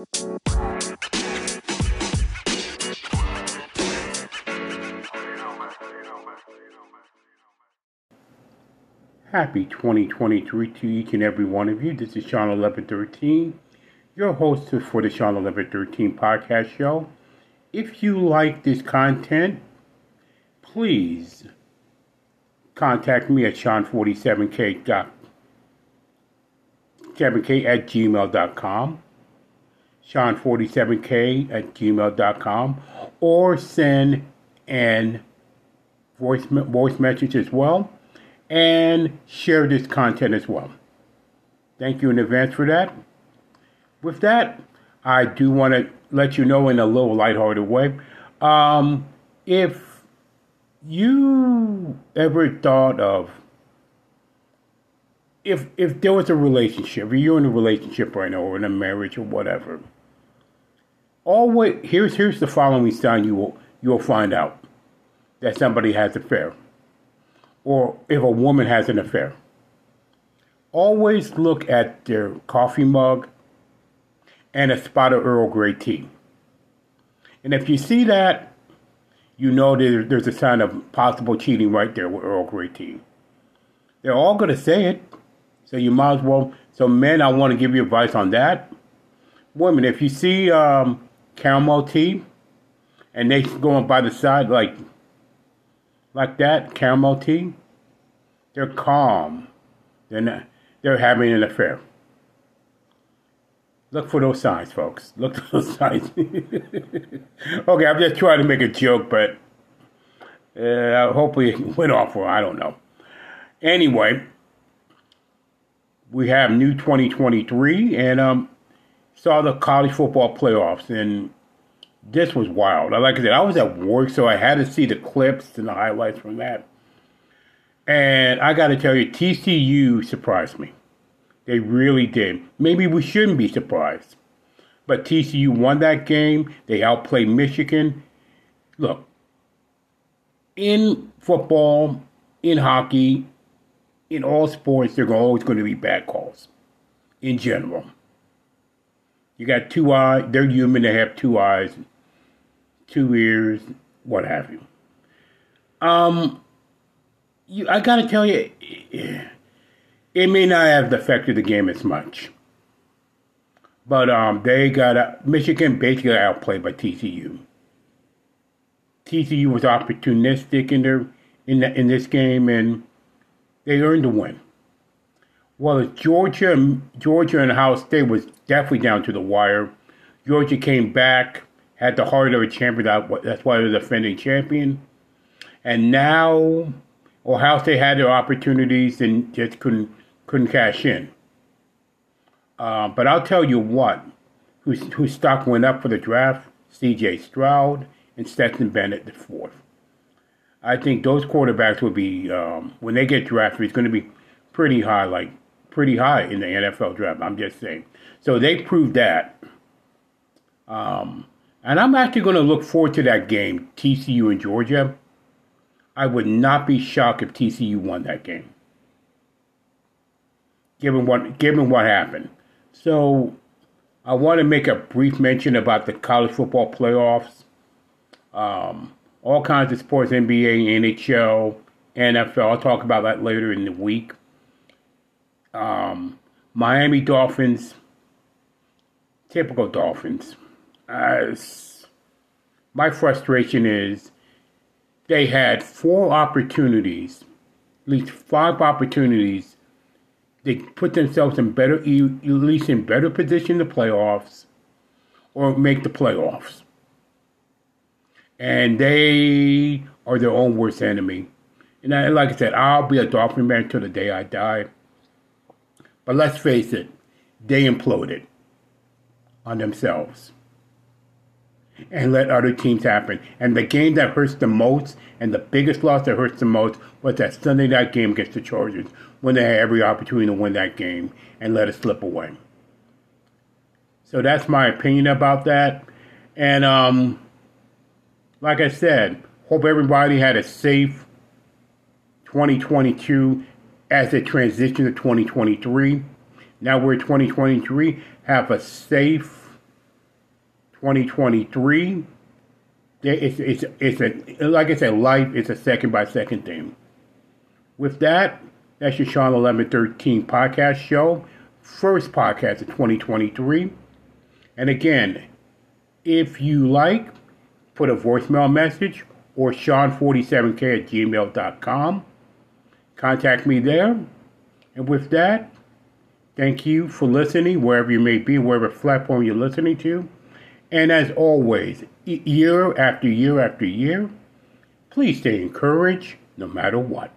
Happy 2023 to each and every one of you. This is Sean 1113, your host for the Sean 1113 podcast show. If you like this content, please contact me at Sean47k. 7k at gmail.com. Sean47k at gmail.com. Or send an voice, voice message as well and share this content as well. Thank you in advance for that. With that, I do want to let you know in a little lighthearted way. Um, if you ever thought of if if there was a relationship, you're in a relationship right now or in a marriage or whatever, always here's here's the following sign you will you'll find out that somebody has an affair or if a woman has an affair. Always look at their coffee mug and a spot of Earl Grey tea. And if you see that, you know there's a sign of possible cheating right there with Earl Grey tea. They're all going to say it, so you might as well. So, men, I want to give you advice on that. Women, if you see um, caramel tea and they going by the side like like that, caramel tea, they're calm. They're not, they're having an affair. Look for those signs, folks. Look for those signs. okay, I'm just trying to make a joke, but uh, hopefully it went off well. I don't know. Anyway, we have new 2023 and um, saw the college football playoffs, and this was wild. Like I said, I was at work, so I had to see the clips and the highlights from that. And I got to tell you, TCU surprised me. They really did. Maybe we shouldn't be surprised. But TCU won that game. They outplayed Michigan. Look, in football, in hockey, in all sports, there are always going to be bad calls in general. You got two eyes, they're human, they have two eyes, two ears, what have you. Um, you, I gotta tell you, it may not have affected the game as much. But um, they got a, Michigan basically outplayed by TCU. TCU was opportunistic in their in the, in this game, and they earned the win. Well, Georgia, Georgia and Ohio State was definitely down to the wire. Georgia came back, had the heart of a champion. That's why they're the defending champion. And now Ohio State had their opportunities and just couldn't couldn't cash in. Uh, but I'll tell you what, whose whose stock went up for the draft: C.J. Stroud and Stetson Bennett the fourth. I think those quarterbacks will be um, when they get drafted. It's going to be pretty high, like pretty high in the NFL draft. I'm just saying. So they proved that. Um, and I'm actually going to look forward to that game, TCU and Georgia. I would not be shocked if TCU won that game, given what given what happened. So, I want to make a brief mention about the college football playoffs. Um, all kinds of sports, NBA, NHL, NFL. I'll talk about that later in the week. Um, Miami Dolphins, typical Dolphins. My frustration is they had four opportunities, at least five opportunities. They put themselves in better, at least in better position the playoffs, or make the playoffs. And they are their own worst enemy. And I, like I said, I'll be a Dolphin man till the day I die. But let's face it, they imploded on themselves and let other teams happen. And the game that hurts the most and the biggest loss that hurts the most was that Sunday night game against the Chargers when they had every opportunity to win that game and let it slip away. So that's my opinion about that. And um, like I said, hope everybody had a safe 2022 as they transition to 2023. Now we're 2023. Have a safe 2023. It's, it's, it's a, like I said, life is a second by second thing. With that, that's your Sean 1113 podcast show, first podcast of 2023. And again, if you like, put a voicemail message or Sean47k at gmail.com. Contact me there. And with that, thank you for listening, wherever you may be, wherever platform you're listening to. And as always, year after year after year, please stay encouraged no matter what.